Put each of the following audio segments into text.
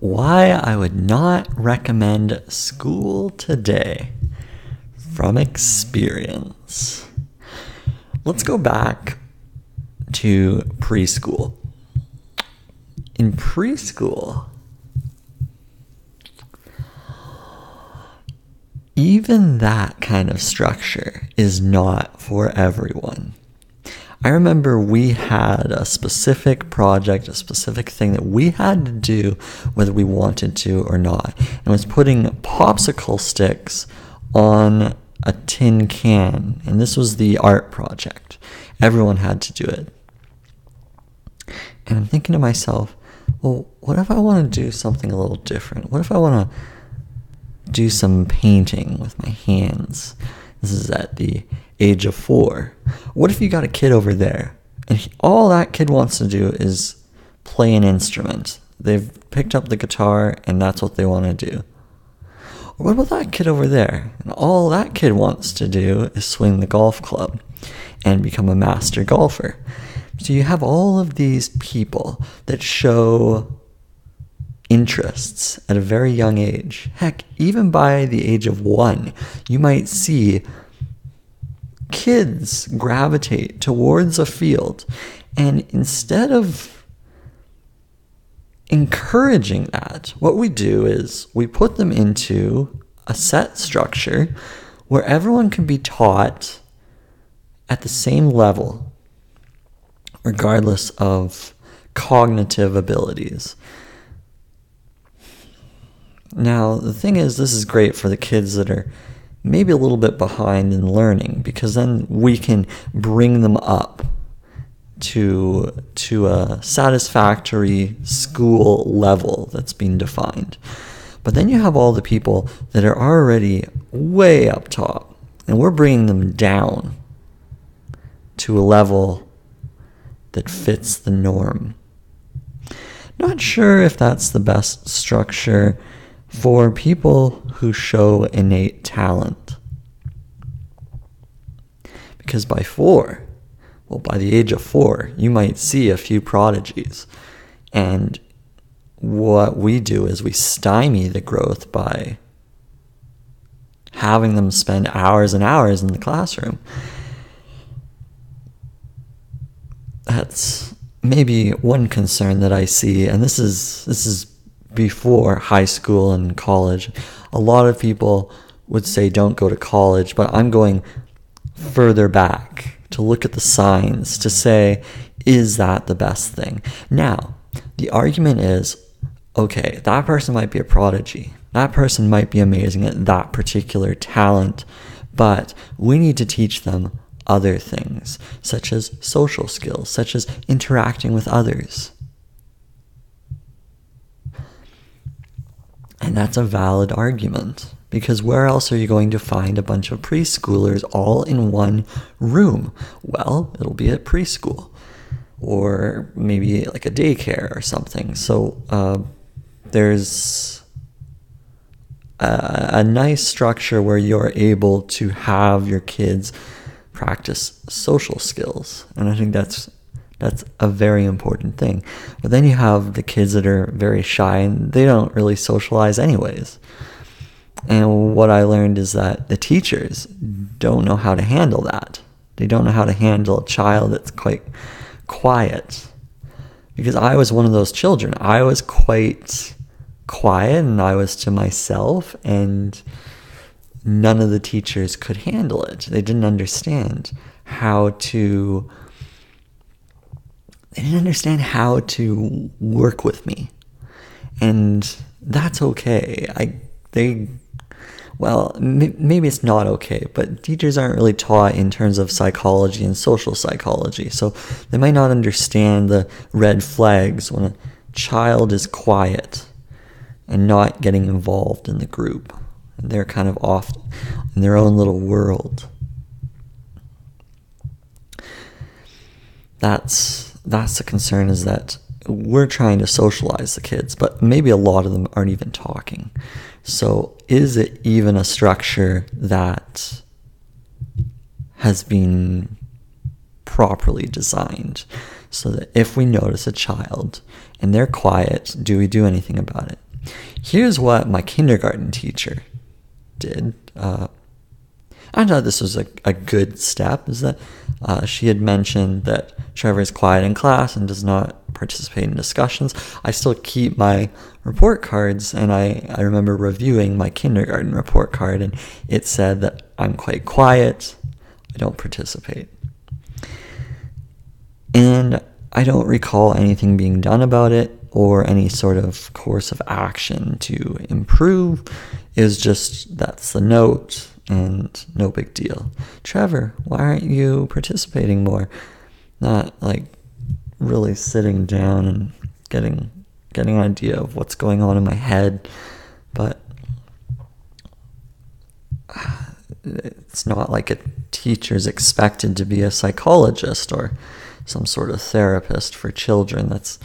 why I would not recommend school today from experience. Let's go back to preschool. In preschool, even that kind of structure is not for everyone. I remember we had a specific project, a specific thing that we had to do whether we wanted to or not. And it was putting popsicle sticks on a tin can. And this was the art project. Everyone had to do it. And I'm thinking to myself, well, what if I want to do something a little different? What if I want to do some painting with my hands? This is at the age of four. What if you got a kid over there and he, all that kid wants to do is play an instrument? They've picked up the guitar and that's what they want to do. What about that kid over there? And all that kid wants to do is swing the golf club and become a master golfer. So you have all of these people that show interests at a very young age. Heck, even by the age of one, you might see kids gravitate towards a field. And instead of encouraging that, what we do is we put them into a set structure where everyone can be taught at the same level, regardless of cognitive abilities. Now, the thing is, this is great for the kids that are maybe a little bit behind in learning because then we can bring them up to to a satisfactory school level that's been defined. But then you have all the people that are already way up top and we're bringing them down to a level that fits the norm. Not sure if that's the best structure for people who show innate talent. Because by four, well, by the age of four, you might see a few prodigies. And what we do is we stymie the growth by having them spend hours and hours in the classroom. That's maybe one concern that I see, and this is this is before high school and college. A lot of people would say don't go to college, but I'm going further back to look at the signs to say, is that the best thing? Now, the argument is okay, that person might be a prodigy. That person might be amazing at that particular talent, but we need to teach them other things, such as social skills, such as interacting with others. And that's a valid argument because where else are you going to find a bunch of preschoolers all in one room? Well, it'll be at preschool or maybe like a daycare or something. So uh, there's a, a nice structure where you're able to have your kids practice social skills. And I think that's that's a very important thing. But then you have the kids that are very shy and they don't really socialize anyways. And what I learned is that the teachers don't know how to handle that. They don't know how to handle a child that's quite quiet. Because I was one of those children. I was quite quiet and I was to myself, and none of the teachers could handle it. They didn't understand how to they didn't understand how to work with me. And that's okay. I they well, m- maybe it's not okay, but teachers aren't really taught in terms of psychology and social psychology. So they might not understand the red flags when a child is quiet and not getting involved in the group. And they're kind of off in their own little world. That's that's the concern is that we're trying to socialize the kids, but maybe a lot of them aren't even talking. So, is it even a structure that has been properly designed so that if we notice a child and they're quiet, do we do anything about it? Here's what my kindergarten teacher did. Uh, I thought this was a, a good step, is that uh, she had mentioned that Trevor is quiet in class and does not participate in discussions. I still keep my report cards, and I, I remember reviewing my kindergarten report card, and it said that I'm quite quiet, I don't participate. And I don't recall anything being done about it or any sort of course of action to improve. It was just that's the note and no big deal. Trevor, why aren't you participating more? Not like really sitting down and getting getting an idea of what's going on in my head, but it's not like a teacher's expected to be a psychologist or some sort of therapist for children. That's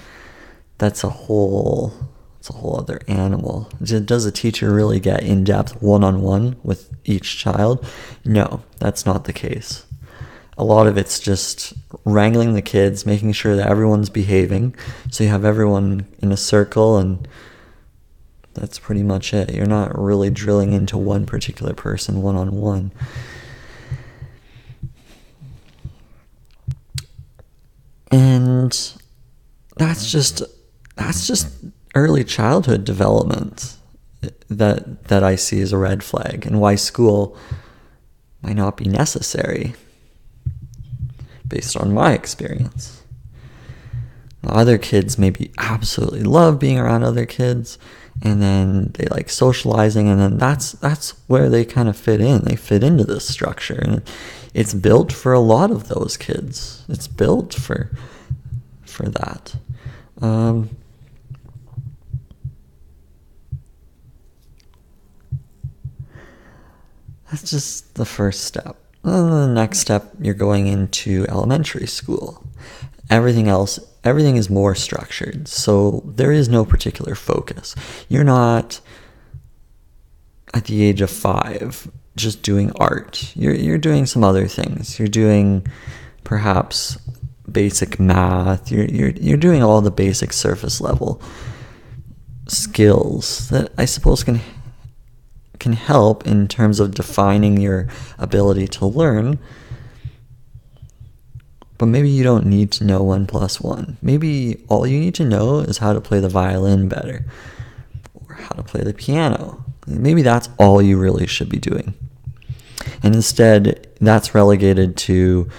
that's a whole it's a whole other animal. Does a teacher really get in depth one on one with each child? No, that's not the case. A lot of it's just wrangling the kids, making sure that everyone's behaving. So you have everyone in a circle, and that's pretty much it. You're not really drilling into one particular person one on one. And that's just that's just early childhood development that that I see as a red flag and why school might not be necessary based on my experience. Other kids maybe absolutely love being around other kids and then they like socializing and then that's that's where they kind of fit in. They fit into this structure and it's built for a lot of those kids. It's built for for that. Um, That's just the first step. The next step, you're going into elementary school. Everything else, everything is more structured. So there is no particular focus. You're not at the age of five just doing art. You're, you're doing some other things. You're doing perhaps basic math. You're, you're, you're doing all the basic surface level skills that I suppose can can help in terms of defining your ability to learn. But maybe you don't need to know one plus one. Maybe all you need to know is how to play the violin better or how to play the piano. Maybe that's all you really should be doing. And instead, that's relegated to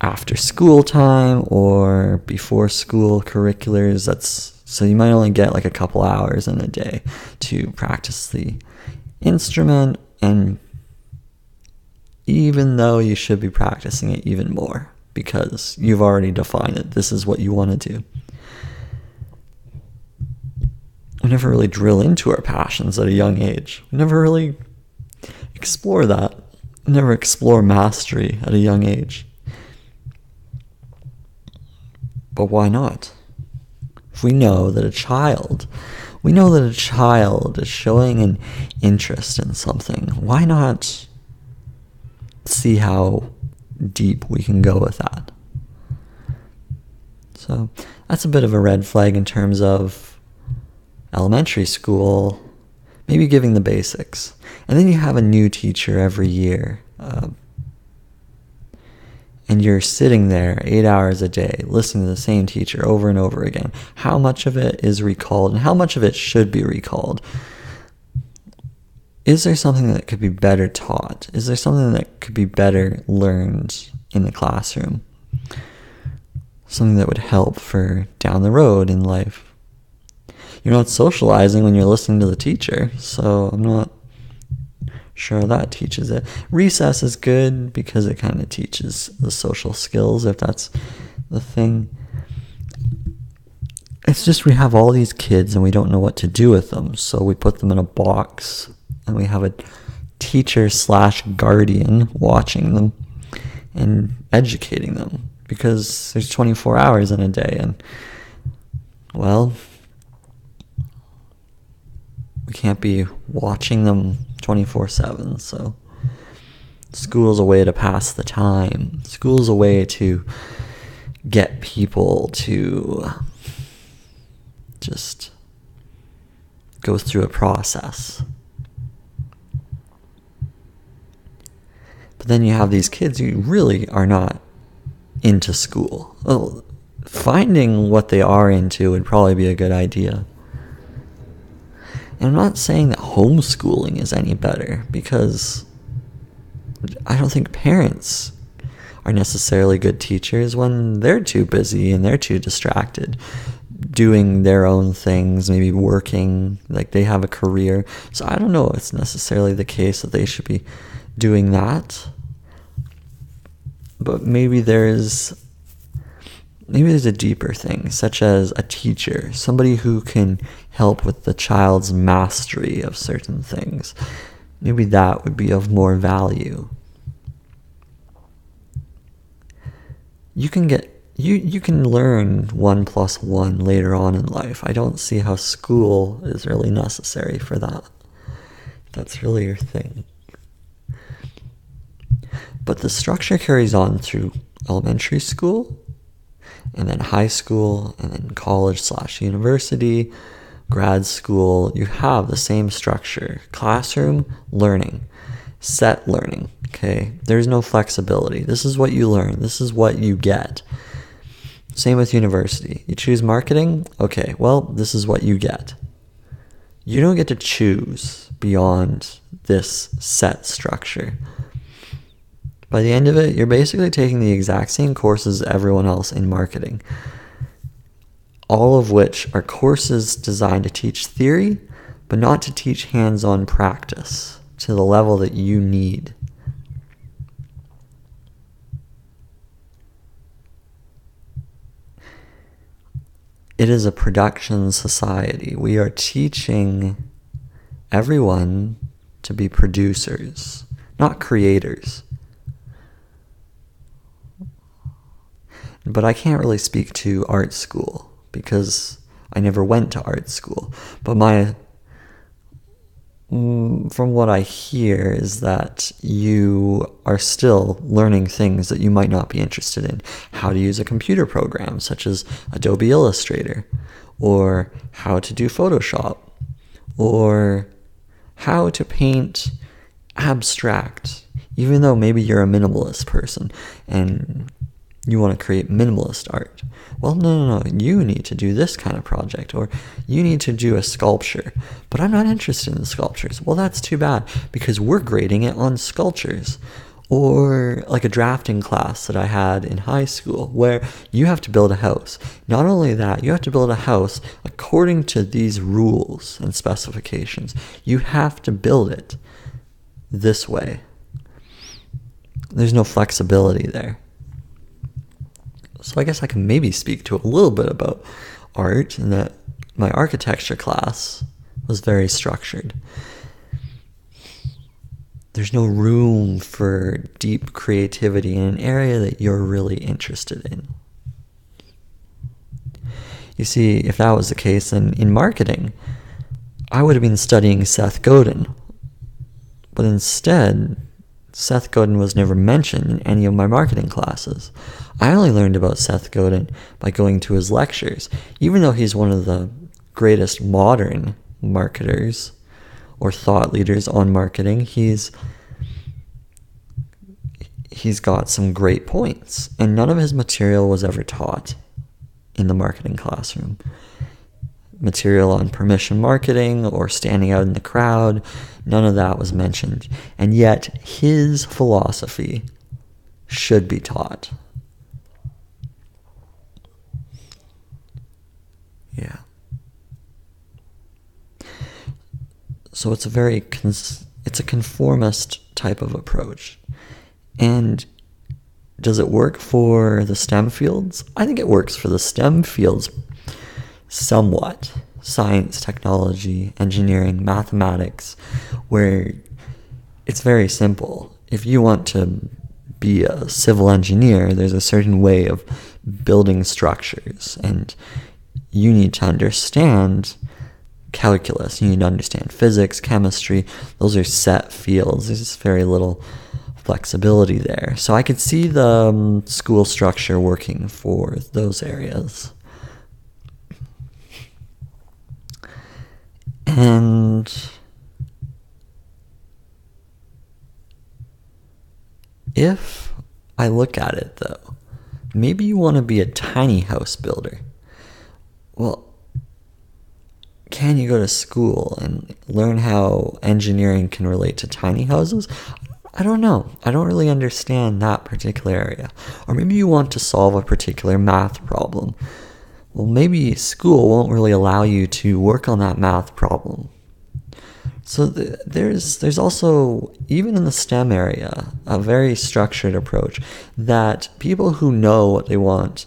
after school time or before school curriculars. That's so you might only get like a couple hours in a day to practice the instrument and even though you should be practicing it even more because you've already defined it this is what you want to do. We never really drill into our passions at a young age. We never really explore that. We never explore mastery at a young age. But why not? If we know that a child we know that a child is showing an interest in something. Why not see how deep we can go with that? So that's a bit of a red flag in terms of elementary school, maybe giving the basics. And then you have a new teacher every year. Uh, and you're sitting there eight hours a day listening to the same teacher over and over again, how much of it is recalled and how much of it should be recalled? Is there something that could be better taught? Is there something that could be better learned in the classroom? Something that would help for down the road in life. You're not socializing when you're listening to the teacher, so I'm not sure that teaches it. Recess is good because it kind of teaches the social skills, if that's the thing. It's just we have all these kids and we don't know what to do with them, so we put them in a box and we have a teacher slash guardian watching them and educating them because there's 24 hours in a day and well we can't be watching them 24 7. So, school's a way to pass the time. School's a way to get people to just goes through a process. But then you have these kids who really are not into school. Well, finding what they are into would probably be a good idea. And I'm not saying that homeschooling is any better because I don't think parents are necessarily good teachers when they're too busy and they're too distracted doing their own things, maybe working, like they have a career. So I don't know if it's necessarily the case that they should be doing that. But maybe there's maybe there's a deeper thing, such as a teacher, somebody who can help with the child's mastery of certain things. Maybe that would be of more value. You can get you you can learn one plus one later on in life. I don't see how school is really necessary for that. That's really your thing. But the structure carries on through elementary school, and then high school, and then college slash university, grad school. You have the same structure classroom, learning, set learning. Okay, there's no flexibility. This is what you learn, this is what you get. Same with university. You choose marketing? Okay, well, this is what you get. You don't get to choose beyond this set structure. By the end of it, you're basically taking the exact same courses as everyone else in marketing, all of which are courses designed to teach theory, but not to teach hands on practice to the level that you need. It is a production society. We are teaching everyone to be producers, not creators. But I can't really speak to art school because I never went to art school. But my mm, from what I hear is that you are still learning things that you might not be interested in. How to use a computer program such as Adobe Illustrator or how to do Photoshop or how to paint abstract even though maybe you're a minimalist person and you want to create minimalist art. Well, no, no, no, you need to do this kind of project, or you need to do a sculpture. But I'm not interested in sculptures. Well, that's too bad because we're grading it on sculptures. Or like a drafting class that I had in high school where you have to build a house. Not only that, you have to build a house according to these rules and specifications. You have to build it this way. There's no flexibility there. So I guess I can maybe speak to a little bit about art and that my architecture class was very structured. There's no room for deep creativity in an area that you're really interested in. You see, if that was the case, then in marketing, I would have been studying Seth Godin. But instead, Seth Godin was never mentioned in any of my marketing classes. I only learned about Seth Godin by going to his lectures, even though he's one of the greatest modern marketers or thought leaders on marketing. He's he's got some great points, and none of his material was ever taught in the marketing classroom. Material on permission marketing or standing out in the crowd, none of that was mentioned. And yet, his philosophy should be taught. Yeah. So it's a very cons- it's a conformist type of approach. And does it work for the STEM fields? I think it works for the STEM fields somewhat. Science, technology, engineering, mathematics, where it's very simple. If you want to be a civil engineer, there's a certain way of building structures and you need to understand calculus, you need to understand physics, chemistry. Those are set fields. There's very little flexibility there. So I could see the um, school structure working for those areas. And if I look at it though, maybe you want to be a tiny house builder. Well, can you go to school and learn how engineering can relate to tiny houses? I don't know. I don't really understand that particular area. Or maybe you want to solve a particular math problem. Well, maybe school won't really allow you to work on that math problem. So th- there's there's also even in the STEM area a very structured approach that people who know what they want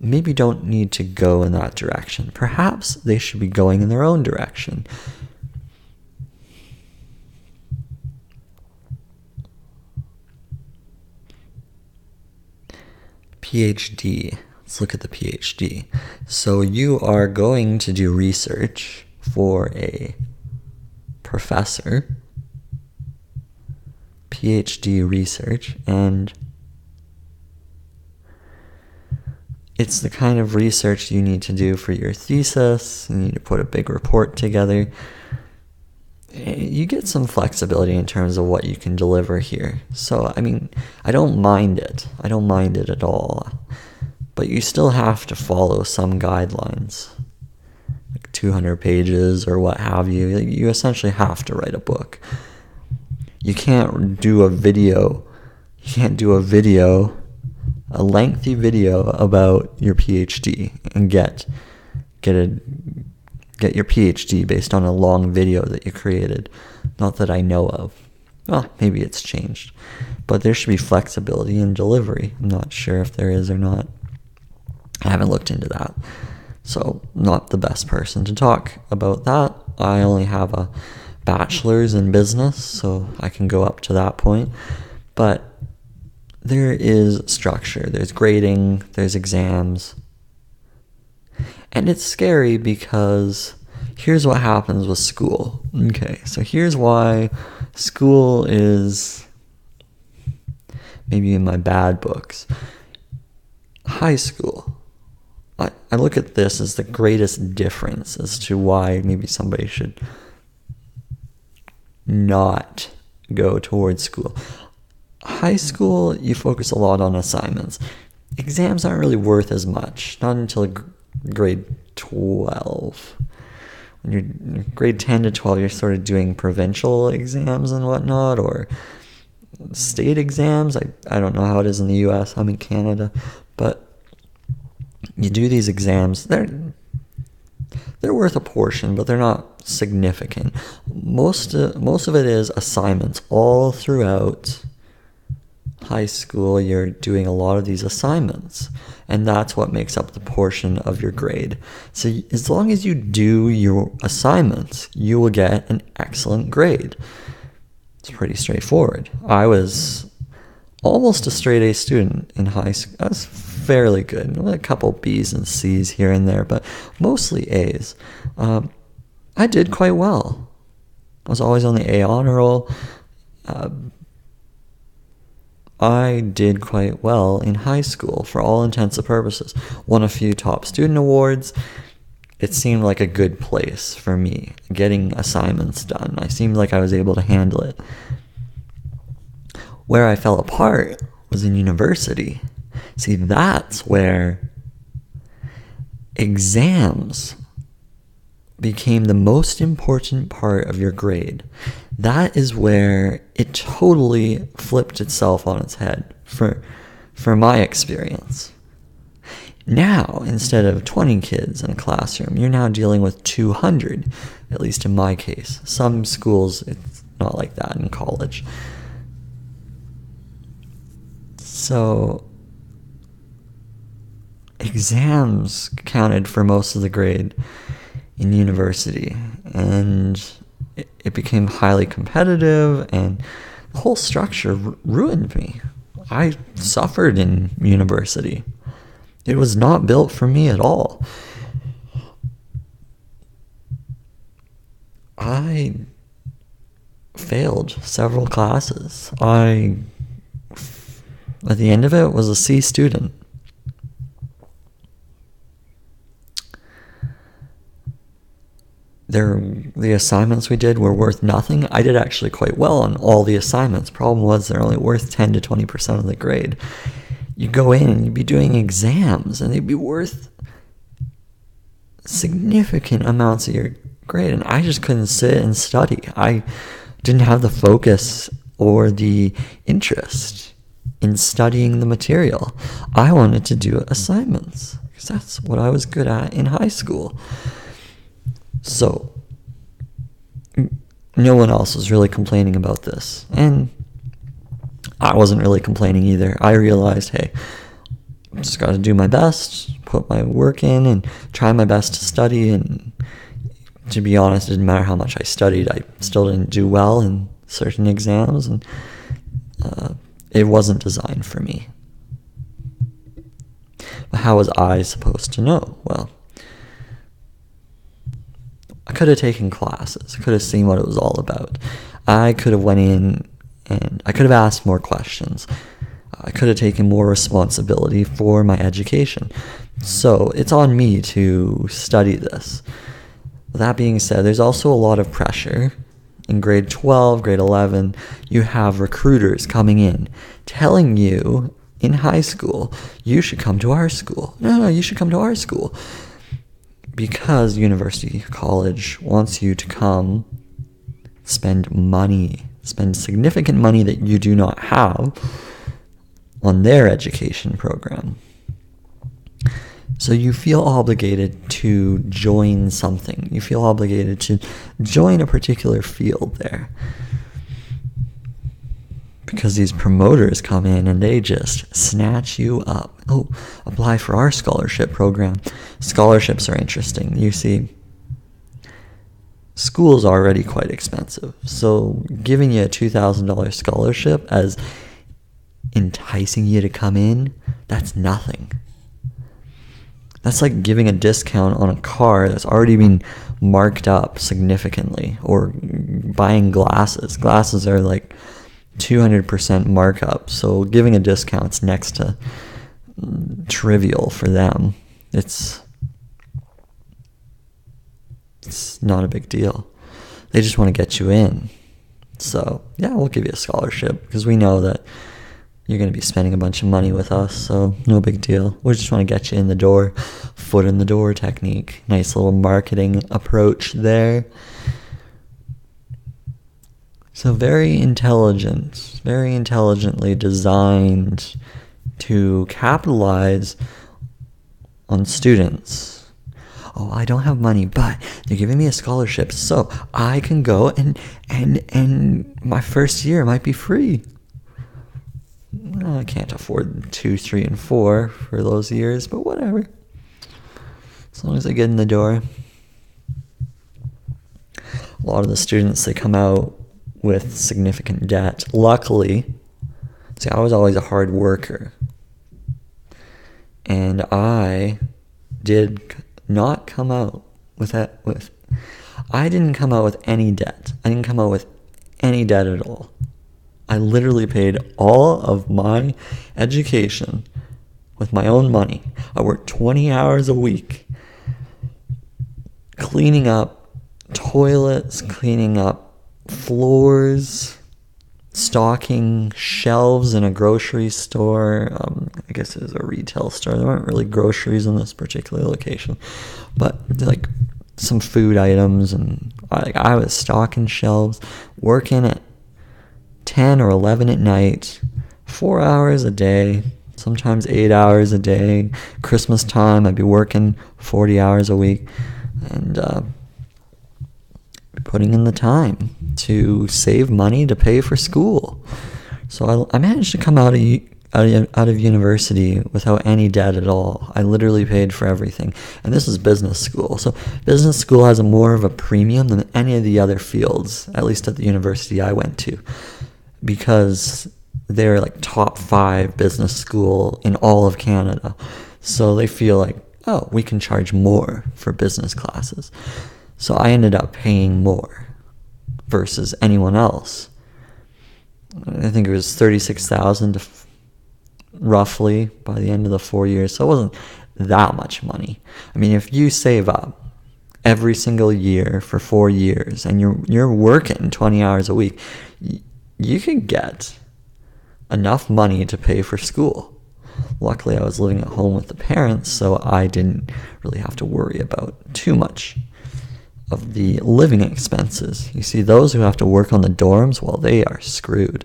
maybe don't need to go in that direction. Perhaps they should be going in their own direction. PhD. Let's look at the PhD. So you are going to do research for a professor, PhD research, and it's the kind of research you need to do for your thesis. You need to put a big report together. You get some flexibility in terms of what you can deliver here. So, I mean, I don't mind it. I don't mind it at all. But you still have to follow some guidelines. like 200 pages or what have you. You essentially have to write a book. You can't do a video. You can't do a video, a lengthy video about your PhD and get get a get your PhD based on a long video that you created. Not that I know of. Well, maybe it's changed. But there should be flexibility in delivery. I'm not sure if there is or not. I haven't looked into that. So, not the best person to talk about that. I only have a bachelor's in business, so I can go up to that point. But there is structure, there's grading, there's exams. And it's scary because here's what happens with school. Okay, so here's why school is maybe in my bad books. High school I, I look at this as the greatest difference as to why maybe somebody should not go towards school. High school, you focus a lot on assignments. Exams aren't really worth as much, not until grade 12. When you're grade 10 to 12, you're sort of doing provincial exams and whatnot, or state exams. I, I don't know how it is in the US, I'm in Canada, but you do these exams. They're they're worth a portion, but they're not significant. Most uh, most of it is assignments all throughout high school. You're doing a lot of these assignments, and that's what makes up the portion of your grade. So as long as you do your assignments, you will get an excellent grade. It's pretty straightforward. I was almost a straight A student in high school. I was fairly good. A couple B's and C's here and there, but mostly A's. Um, I did quite well. I was always on the A honor roll. Uh, I did quite well in high school for all intents and purposes. Won a few top student awards. It seemed like a good place for me getting assignments done. I seemed like I was able to handle it. Where I fell apart was in university. See, that's where exams became the most important part of your grade. That is where it totally flipped itself on its head for for my experience. Now, instead of 20 kids in a classroom, you're now dealing with 200, at least in my case. Some schools, it's not like that in college. So, exams counted for most of the grade in university, and it, it became highly competitive, and the whole structure r- ruined me. I suffered in university. It was not built for me at all. I failed several classes. I, at the end of it, was a C student. There the assignments we did were worth nothing. I did actually quite well on all the assignments. Problem was they're only worth 10 to 20% of the grade. You go in and you'd be doing exams and they'd be worth significant amounts of your grade and I just couldn't sit and study. I didn't have the focus or the interest in studying the material. I wanted to do assignments because that's what I was good at in high school. So, no one else was really complaining about this. And I wasn't really complaining either. I realized, hey, I just got to do my best, put my work in, and try my best to study. And to be honest, it didn't matter how much I studied, I still didn't do well in certain exams. And uh, it wasn't designed for me. But how was I supposed to know? Well, I could have taken classes. I could have seen what it was all about. I could have went in and I could have asked more questions. I could have taken more responsibility for my education. So it's on me to study this. That being said, there's also a lot of pressure. In grade 12, grade 11, you have recruiters coming in telling you in high school, you should come to our school. No, no, you should come to our school because university college wants you to come spend money, spend significant money that you do not have on their education program. So you feel obligated to join something. You feel obligated to join a particular field there because these promoters come in and they just snatch you up. Oh, apply for our scholarship program. Scholarships are interesting. You see, school's already quite expensive. So giving you a $2,000 scholarship as enticing you to come in, that's nothing. That's like giving a discount on a car that's already been marked up significantly or buying glasses. Glasses are like 200% markup. So giving a discount's next to trivial for them. It's it's not a big deal. They just want to get you in. So, yeah, we'll give you a scholarship because we know that you're going to be spending a bunch of money with us, so no big deal. We just want to get you in the door. Foot in the door technique. Nice little marketing approach there. So, very intelligent, very intelligently designed to capitalize on students. Oh, I don't have money, but they're giving me a scholarship, so I can go and and and my first year might be free. I can't afford two, three, and four for those years, but whatever. As long as I get in the door. A lot of the students they come out with significant debt. Luckily, see, I was always a hard worker. And I did not come out with that with I didn't come out with any debt. I didn't come out with any debt at all. I literally paid all of my education with my own money. I worked 20 hours a week cleaning up toilets, cleaning up floors, stocking shelves in a grocery store. Um, I guess it was a retail store. There weren't really groceries in this particular location, but like some food items, and I, I was stocking shelves, working at 10 or 11 at night, four hours a day, sometimes eight hours a day. Christmas time, I'd be working 40 hours a week, and uh, putting in the time to save money to pay for school. So I, I managed to come out of, out of, out of university without any debt at all. I literally paid for everything. And this is business school. So business school has a more of a premium than any of the other fields, at least at the university I went to, because they're like top five business school in all of Canada. So they feel like, oh, we can charge more for business classes. So I ended up paying more versus anyone else. I think it was 36,000 f- roughly by the end of the 4 years. So it wasn't that much money. I mean, if you save up every single year for four years and you're you're working 20 hours a week, you can get enough money to pay for school. Luckily, I was living at home with the parents, so I didn't really have to worry about too much of the living expenses. You see, those who have to work on the dorms, well, they are screwed.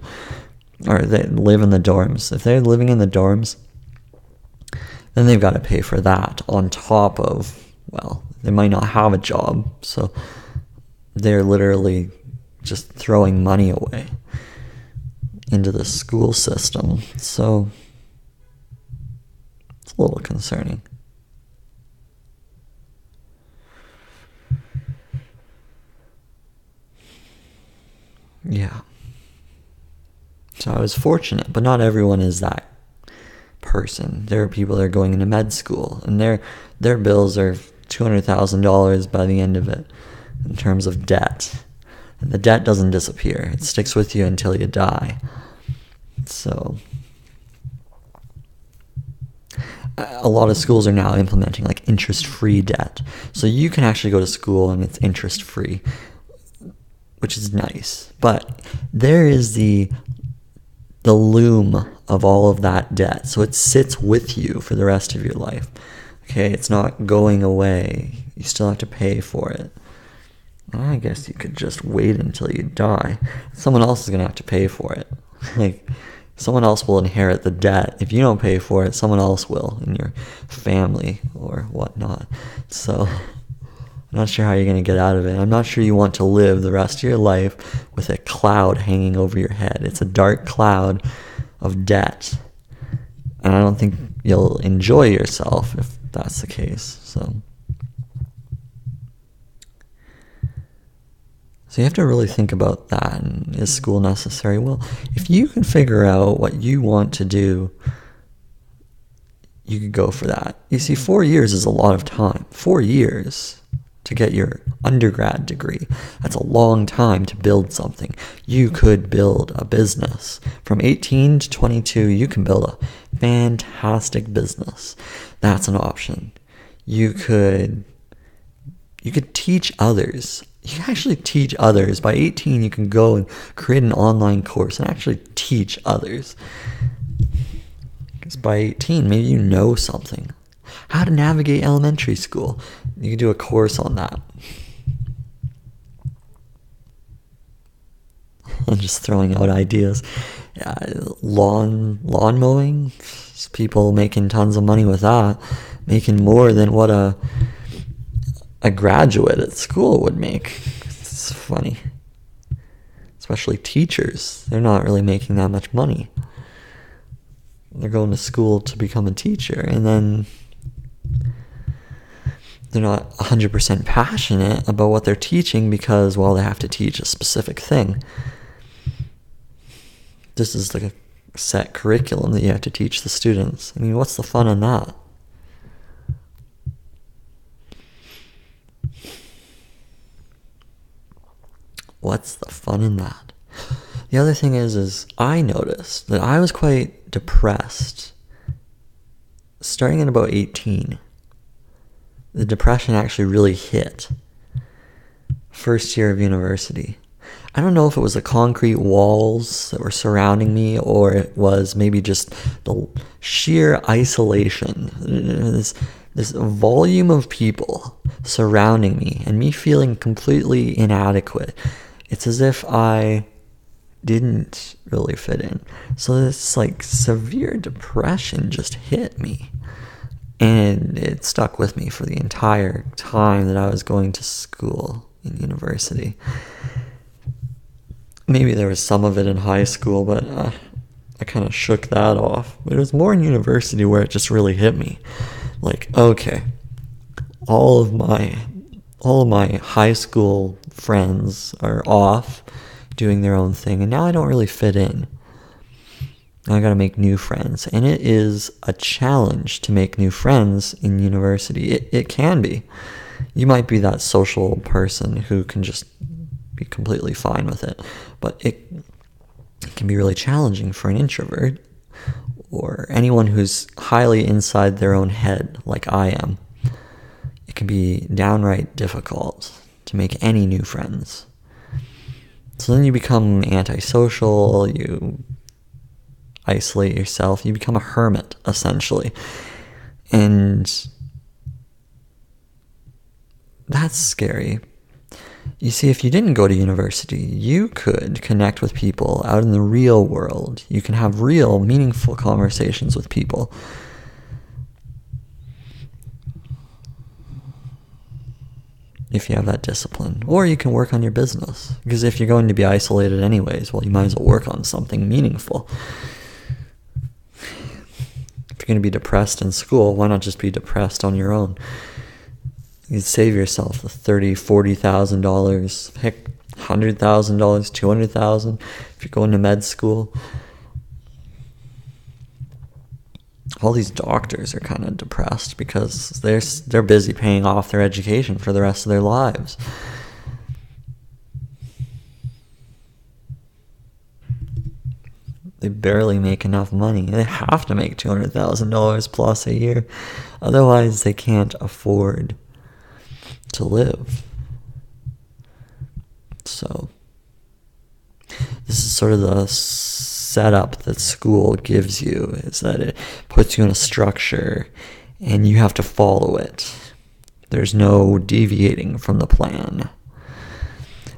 Or they live in the dorms. If they're living in the dorms, then they've got to pay for that on top of, well, they might not have a job, so they're literally just throwing money away into the school system. So it's a little concerning. Yeah. So I was fortunate, but not everyone is that person. There are people that are going into med school, and their their bills are two hundred thousand dollars by the end of it, in terms of debt. And the debt doesn't disappear; it sticks with you until you die. So, a lot of schools are now implementing like interest-free debt, so you can actually go to school and it's interest-free, which is nice. But there is the the loom of all of that debt. So it sits with you for the rest of your life. Okay, it's not going away. You still have to pay for it. I guess you could just wait until you die. Someone else is going to have to pay for it. Like, someone else will inherit the debt. If you don't pay for it, someone else will in your family or whatnot. So, I'm not sure how you're going to get out of it. I'm not sure you want to live the rest of your life with a cloud hanging over your head. It's a dark cloud of debt. And I don't think you'll enjoy yourself if that's the case. So So you have to really think about that. And is school necessary? Well, if you can figure out what you want to do, you could go for that. You see, four years is a lot of time. Four years to get your undergrad degree. That's a long time to build something. You could build a business. From 18 to 22, you can build a fantastic business. That's an option. You could you could teach others. You can actually teach others. By 18, you can go and create an online course and actually teach others. Because by 18, maybe you know something how to navigate elementary school. You can do a course on that. I'm just throwing out ideas. Lawn lawn mowing, people making tons of money with that, making more than what a a graduate at school would make. It's funny. Especially teachers. They're not really making that much money. They're going to school to become a teacher and then they're not 100% passionate about what they're teaching because, well, they have to teach a specific thing. This is like a set curriculum that you have to teach the students. I mean, what's the fun in that? What's the fun in that? The other thing is, is I noticed that I was quite depressed starting at about 18 the depression actually really hit first year of university. I don't know if it was the concrete walls that were surrounding me or it was maybe just the sheer isolation. This, this volume of people surrounding me and me feeling completely inadequate. It's as if I didn't really fit in. So this like severe depression just hit me. And it stuck with me for the entire time that I was going to school in university. Maybe there was some of it in high school, but uh, I kind of shook that off. But it was more in university where it just really hit me. Like, okay, all of my all of my high school friends are off doing their own thing, and now I don't really fit in. I got to make new friends. And it is a challenge to make new friends in university. It, it can be. You might be that social person who can just be completely fine with it. But it, it can be really challenging for an introvert or anyone who's highly inside their own head, like I am. It it can be downright difficult to make any new friends. So then you become antisocial, you isolate yourself, you become a hermit, essentially. And that's scary. You see, if you didn't go to university, you could connect with people out in the real world. You can have real, meaningful conversations with people. If you have that discipline. Or you can work on your business. Because if you're going to be isolated anyways, well, you might as well work on something meaningful. If you're going to be depressed in school, why not just be depressed on your own? You'd save yourself the thirty, forty thousand dollars, heck, hundred thousand dollars, two hundred thousand if you're going to med school. All these doctors are kind of depressed because they're they're busy paying off their education for the rest of their lives. They barely make enough money. They have to make two hundred thousand dollars plus a year, otherwise they can't afford to live. So, this is sort of the setup that school gives you is that it puts you in a structure and you have to follow it. There's no deviating from the plan.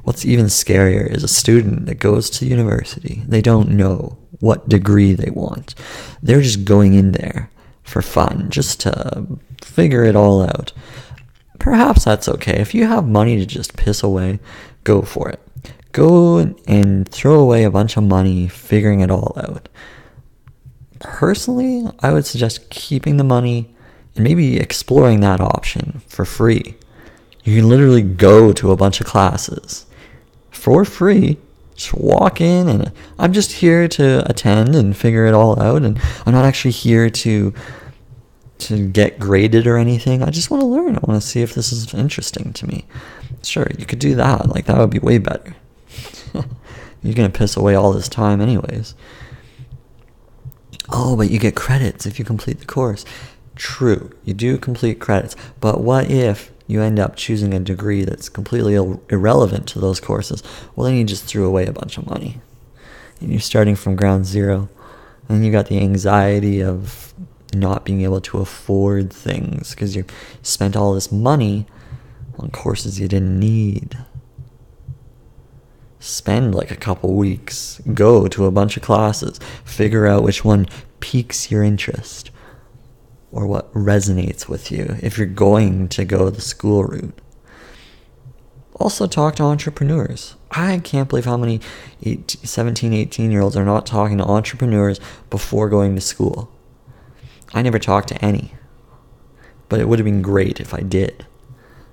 What's even scarier is a student that goes to university. They don't know what degree they want. They're just going in there for fun, just to figure it all out perhaps that's okay. If you have money to just piss away, go for it. Go and throw away a bunch of money figuring it all out. Personally, I would suggest keeping the money and maybe exploring that option for free. You can literally go to a bunch of classes for free. Just walk in and I'm just here to attend and figure it all out and I'm not actually here to to get graded or anything. I just want to learn. I want to see if this is interesting to me. Sure, you could do that. Like that would be way better. You're going to piss away all this time anyways. Oh, but you get credits if you complete the course. True, you do complete credits. But what if you end up choosing a degree that's completely irrelevant to those courses? Well, then you just threw away a bunch of money. And you're starting from ground zero. And you got the anxiety of not being able to afford things because you spent all this money on courses you didn't need. Spend like a couple weeks, go to a bunch of classes, figure out which one piques your interest or what resonates with you if you're going to go the school route. Also, talk to entrepreneurs. I can't believe how many 18, 17, 18 year olds are not talking to entrepreneurs before going to school. I never talked to any. But it would have been great if I did.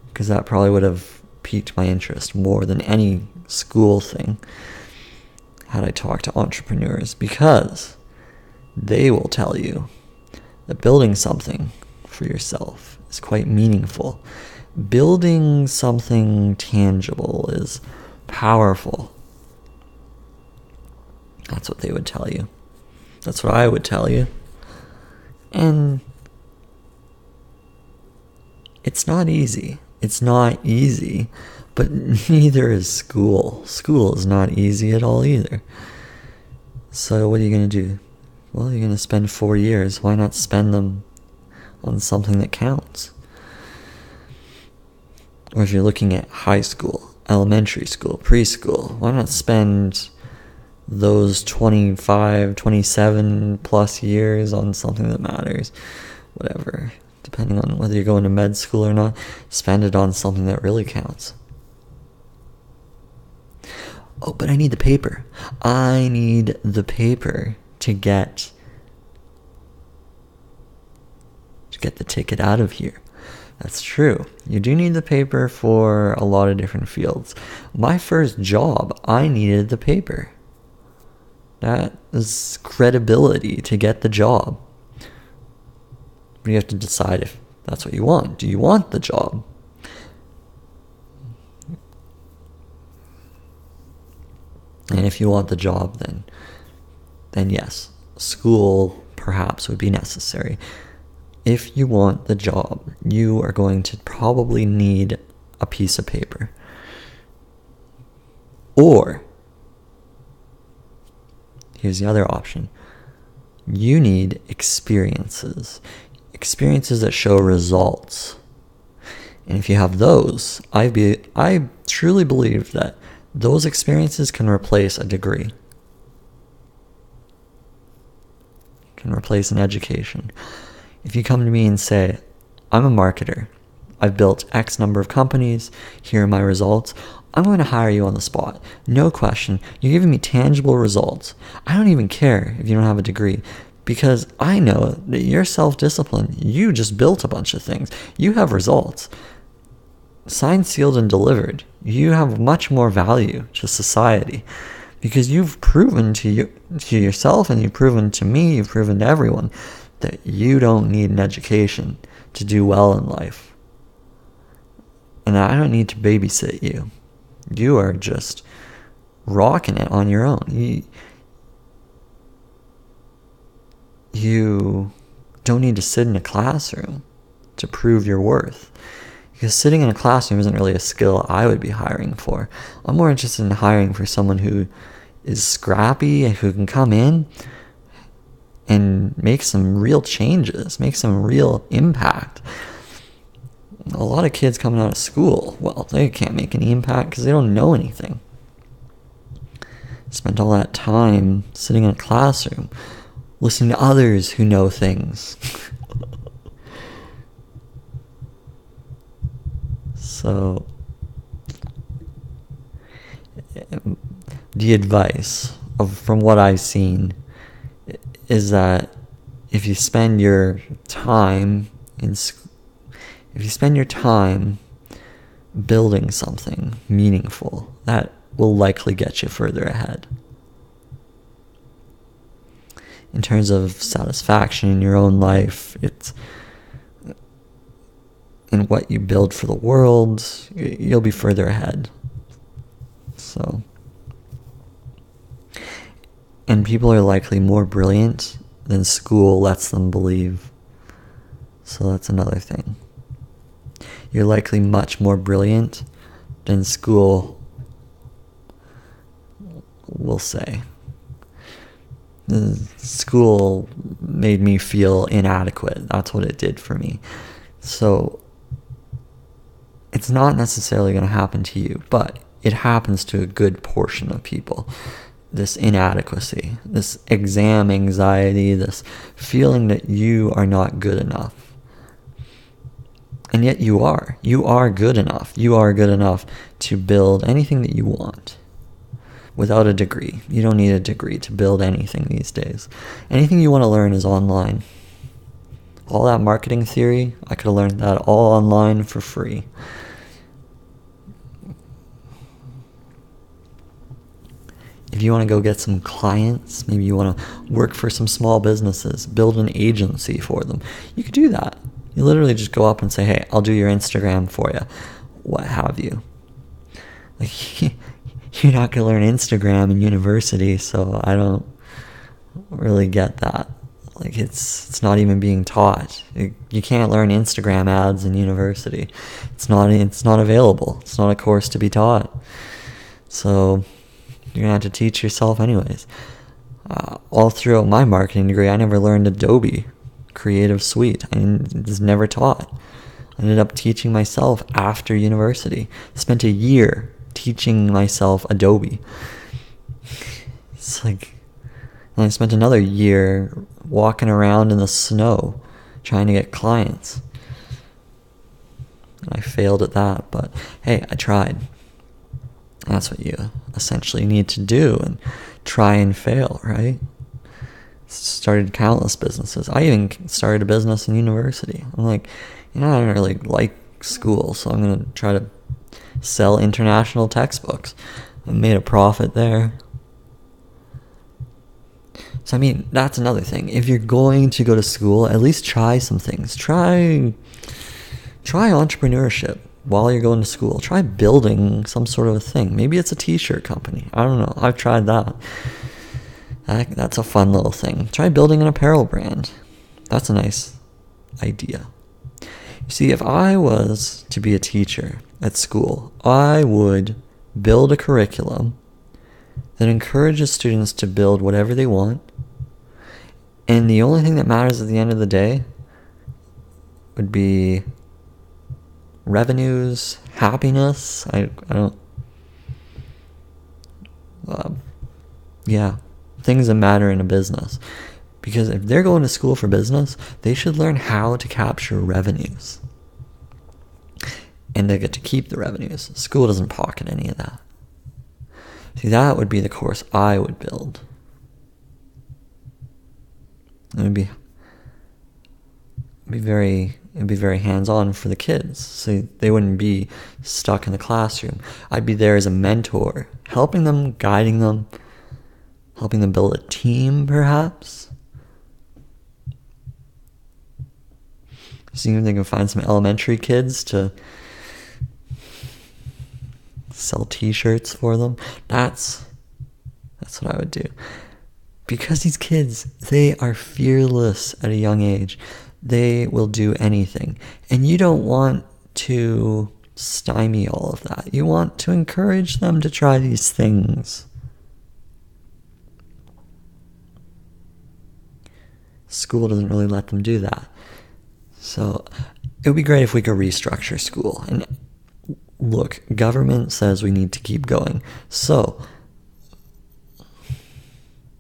Because that probably would have piqued my interest more than any school thing had I talked to entrepreneurs. Because they will tell you that building something for yourself is quite meaningful. Building something tangible is powerful. That's what they would tell you. That's what I would tell you. And it's not easy. It's not easy, but neither is school. School is not easy at all either. So, what are you going to do? Well, you're going to spend four years. Why not spend them on something that counts? Or if you're looking at high school, elementary school, preschool, why not spend those 25, 27 plus years on something that matters. Whatever. Depending on whether you're going to med school or not, spend it on something that really counts. Oh, but I need the paper. I need the paper to get to get the ticket out of here. That's true. You do need the paper for a lot of different fields. My first job, I needed the paper. That is credibility to get the job. You have to decide if that's what you want. Do you want the job? And if you want the job, then, then yes, school perhaps would be necessary. if you want the job, you are going to probably need a piece of paper. Or, here's the other option you need experiences, experiences that show results. And if you have those, I be I truly believe that those experiences can replace a degree. Can replace an education. If you come to me and say, I'm a marketer, I've built X number of companies, here are my results, I'm going to hire you on the spot. No question. You're giving me tangible results. I don't even care if you don't have a degree because I know that you're self disciplined. You just built a bunch of things, you have results. Signed, sealed, and delivered. You have much more value to society because you've proven to you to yourself and you've proven to me, you've proven to everyone that you don't need an education to do well in life. And I don't need to babysit you. You are just rocking it on your own. You, you don't need to sit in a classroom to prove your worth. Because sitting in a classroom isn't really a skill I would be hiring for. I'm more interested in hiring for someone who is scrappy and who can come in and make some real changes, make some real impact. A lot of kids coming out of school, well, they can't make any impact because they don't know anything. Spent all that time sitting in a classroom, listening to others who know things. so, the advice of from what I've seen is that if you spend your time in if you spend your time building something meaningful, that will likely get you further ahead. In terms of satisfaction in your own life, it's in what you build for the world, you'll be further ahead. So and people are likely more brilliant than school lets them believe. So that's another thing. You're likely much more brilliant than school will say. School made me feel inadequate. That's what it did for me. So it's not necessarily going to happen to you, but it happens to a good portion of people this inadequacy, this exam anxiety, this feeling that you are not good enough. And yet you are. You are good enough. You are good enough to build anything that you want without a degree. You don't need a degree to build anything these days. Anything you want to learn is online. All that marketing theory, I could have learned that all online for free. if you want to go get some clients, maybe you want to work for some small businesses, build an agency for them, you could do that. You literally just go up and say, hey, I'll do your Instagram for you, what have you. Like, you're not going to learn Instagram in university, so I don't really get that. Like it's it's not even being taught. You can't learn Instagram ads in university. It's not it's not available. It's not a course to be taught. So you're gonna have to teach yourself anyways. Uh, all throughout my marketing degree, I never learned Adobe Creative Suite. I was never taught. I ended up teaching myself after university. Spent a year teaching myself Adobe. It's like, and I spent another year walking around in the snow trying to get clients. I failed at that, but hey, I tried. That's what you essentially need to do and try and fail, right? Started countless businesses. I even started a business in university. I'm like, you know, I don't really like school, so I'm going to try to sell international textbooks. I made a profit there. So, I mean, that's another thing. If you're going to go to school, at least try some things. Try, try entrepreneurship while you're going to school. Try building some sort of a thing. Maybe it's a t-shirt company. I don't know. I've tried that. that that's a fun little thing. Try building an apparel brand. That's a nice idea. See, if I was to be a teacher at school, I would build a curriculum that encourages students to build whatever they want. And the only thing that matters at the end of the day would be revenues, happiness. I, I don't. Uh, yeah, things that matter in a business. Because if they're going to school for business, they should learn how to capture revenues. And they get to keep the revenues. School doesn't pocket any of that. See, that would be the course I would build. It would be, be very it'd be very hands-on for the kids so they wouldn't be stuck in the classroom i'd be there as a mentor helping them guiding them helping them build a team perhaps seeing if they can find some elementary kids to sell t-shirts for them that's that's what i would do because these kids they are fearless at a young age they will do anything. And you don't want to stymie all of that. You want to encourage them to try these things. School doesn't really let them do that. So it would be great if we could restructure school. And look, government says we need to keep going. So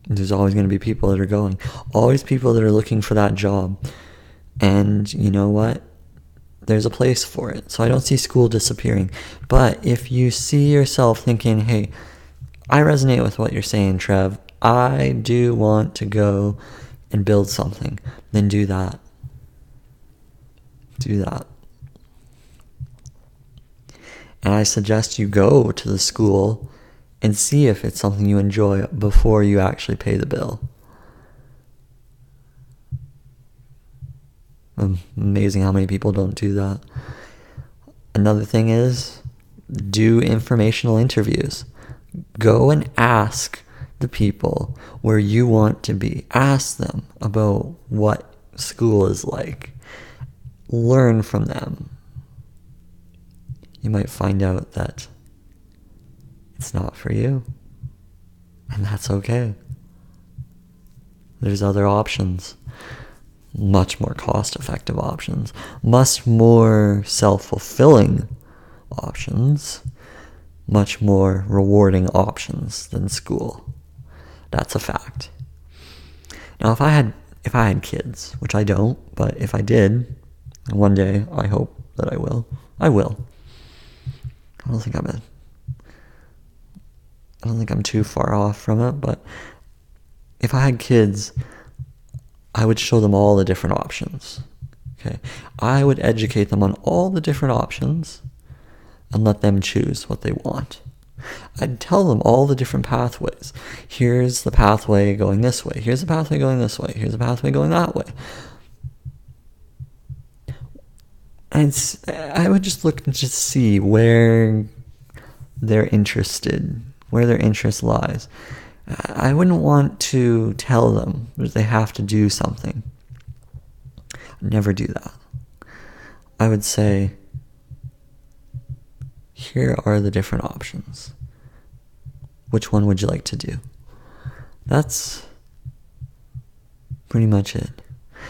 there's always going to be people that are going, always people that are looking for that job. And you know what? There's a place for it. So I don't see school disappearing. But if you see yourself thinking, hey, I resonate with what you're saying, Trev, I do want to go and build something, then do that. Do that. And I suggest you go to the school and see if it's something you enjoy before you actually pay the bill. Amazing how many people don't do that. Another thing is do informational interviews. Go and ask the people where you want to be. Ask them about what school is like. Learn from them. You might find out that it's not for you. And that's okay. There's other options much more cost effective options, much more self fulfilling options, much more rewarding options than school. That's a fact. Now if I had if I had kids, which I don't, but if I did, one day I hope that I will. I will. I don't think I'm a I don't think I'm too far off from it, but if I had kids, I would show them all the different options. Okay. I would educate them on all the different options and let them choose what they want. I'd tell them all the different pathways. Here's the pathway going this way. Here's the pathway going this way. Here's the pathway going that way. And I would just look to see where they're interested, where their interest lies. I wouldn't want to tell them that they have to do something. I'd never do that. I would say, here are the different options. Which one would you like to do? That's pretty much it.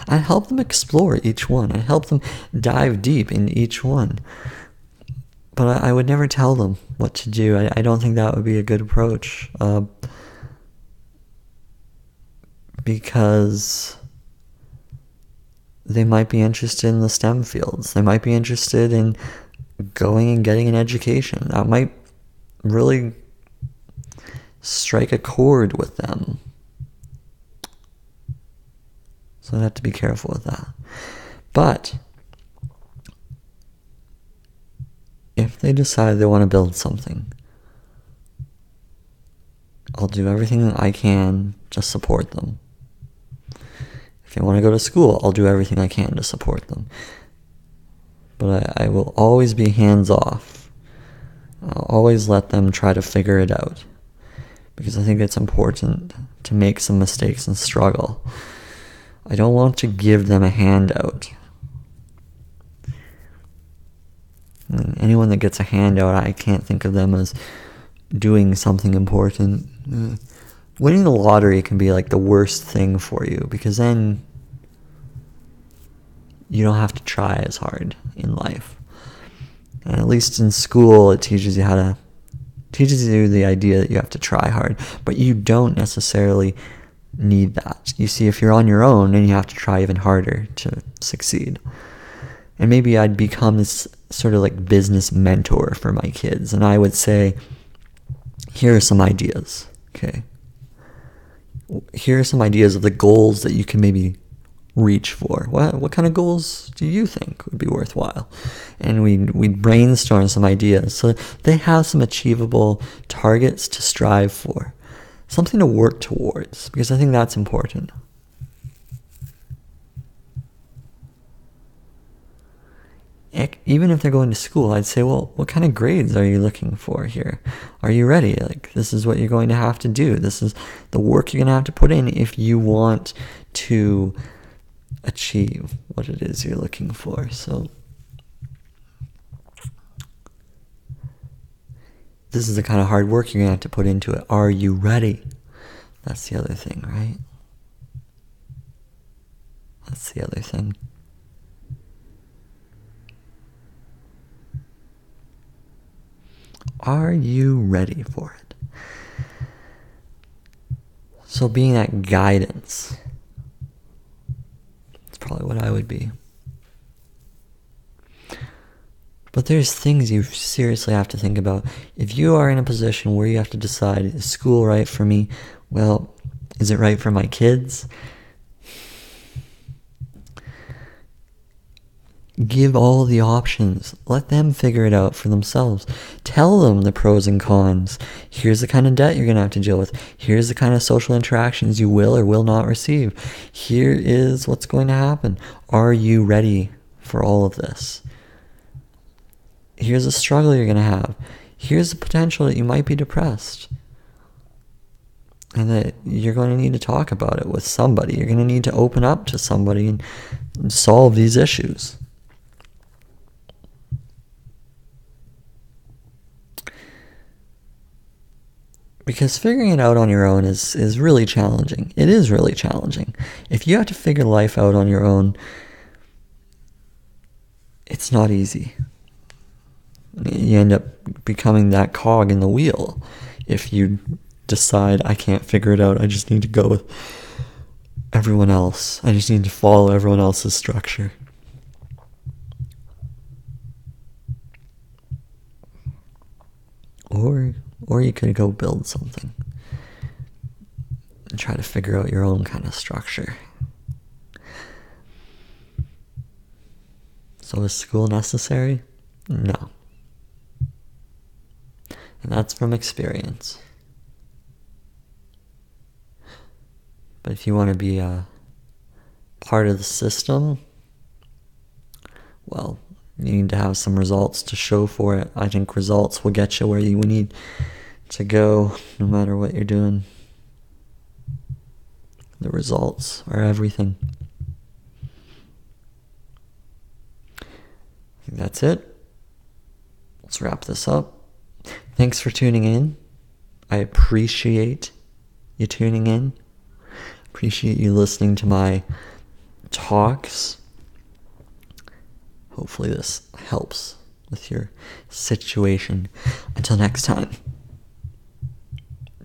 I help them explore each one. I help them dive deep in each one. But I, I would never tell them what to do. I, I, don't think that would be a good approach. Uh, because they might be interested in the STEM fields. They might be interested in going and getting an education. That might really strike a chord with them. So I have to be careful with that. But if they decide they want to build something, I'll do everything that I can to support them. If they want to go to school, I'll do everything I can to support them. But I, I will always be hands off. I'll always let them try to figure it out. Because I think it's important to make some mistakes and struggle. I don't want to give them a handout. And anyone that gets a handout, I can't think of them as doing something important. Winning the lottery can be like the worst thing for you because then you don't have to try as hard in life. And at least in school, it teaches you how to teaches you the idea that you have to try hard, but you don't necessarily need that. You see, if you're on your own, then you have to try even harder to succeed. And maybe I'd become this sort of like business mentor for my kids, and I would say, here are some ideas. Okay. Here are some ideas of the goals that you can maybe reach for. What what kind of goals do you think would be worthwhile? And we we brainstorm some ideas so they have some achievable targets to strive for, something to work towards because I think that's important. even if they're going to school, I'd say, well, what kind of grades are you looking for here? Are you ready? Like, this is what you're going to have to do. This is the work you're going to have to put in if you want to achieve what it is you're looking for. So, this is the kind of hard work you're going to have to put into it. Are you ready? That's the other thing, right? That's the other thing. Are you ready for it? So, being that guidance, it's probably what I would be. But there's things you seriously have to think about. If you are in a position where you have to decide, is school right for me? Well, is it right for my kids? Give all the options. Let them figure it out for themselves. Tell them the pros and cons. Here's the kind of debt you're going to have to deal with. Here's the kind of social interactions you will or will not receive. Here is what's going to happen. Are you ready for all of this? Here's a struggle you're going to have. Here's the potential that you might be depressed. And that you're going to need to talk about it with somebody. You're going to need to open up to somebody and solve these issues. because figuring it out on your own is is really challenging. It is really challenging. If you have to figure life out on your own, it's not easy. You end up becoming that cog in the wheel if you decide I can't figure it out. I just need to go with everyone else. I just need to follow everyone else's structure. Or or you could go build something and try to figure out your own kind of structure. So, is school necessary? No. And that's from experience. But if you want to be a part of the system, well, you need to have some results to show for it. I think results will get you where you need to go no matter what you're doing. The results are everything. that's it. Let's wrap this up. Thanks for tuning in. I appreciate you tuning in. Appreciate you listening to my talks. Hopefully, this helps with your situation. Until next time,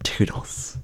toodles.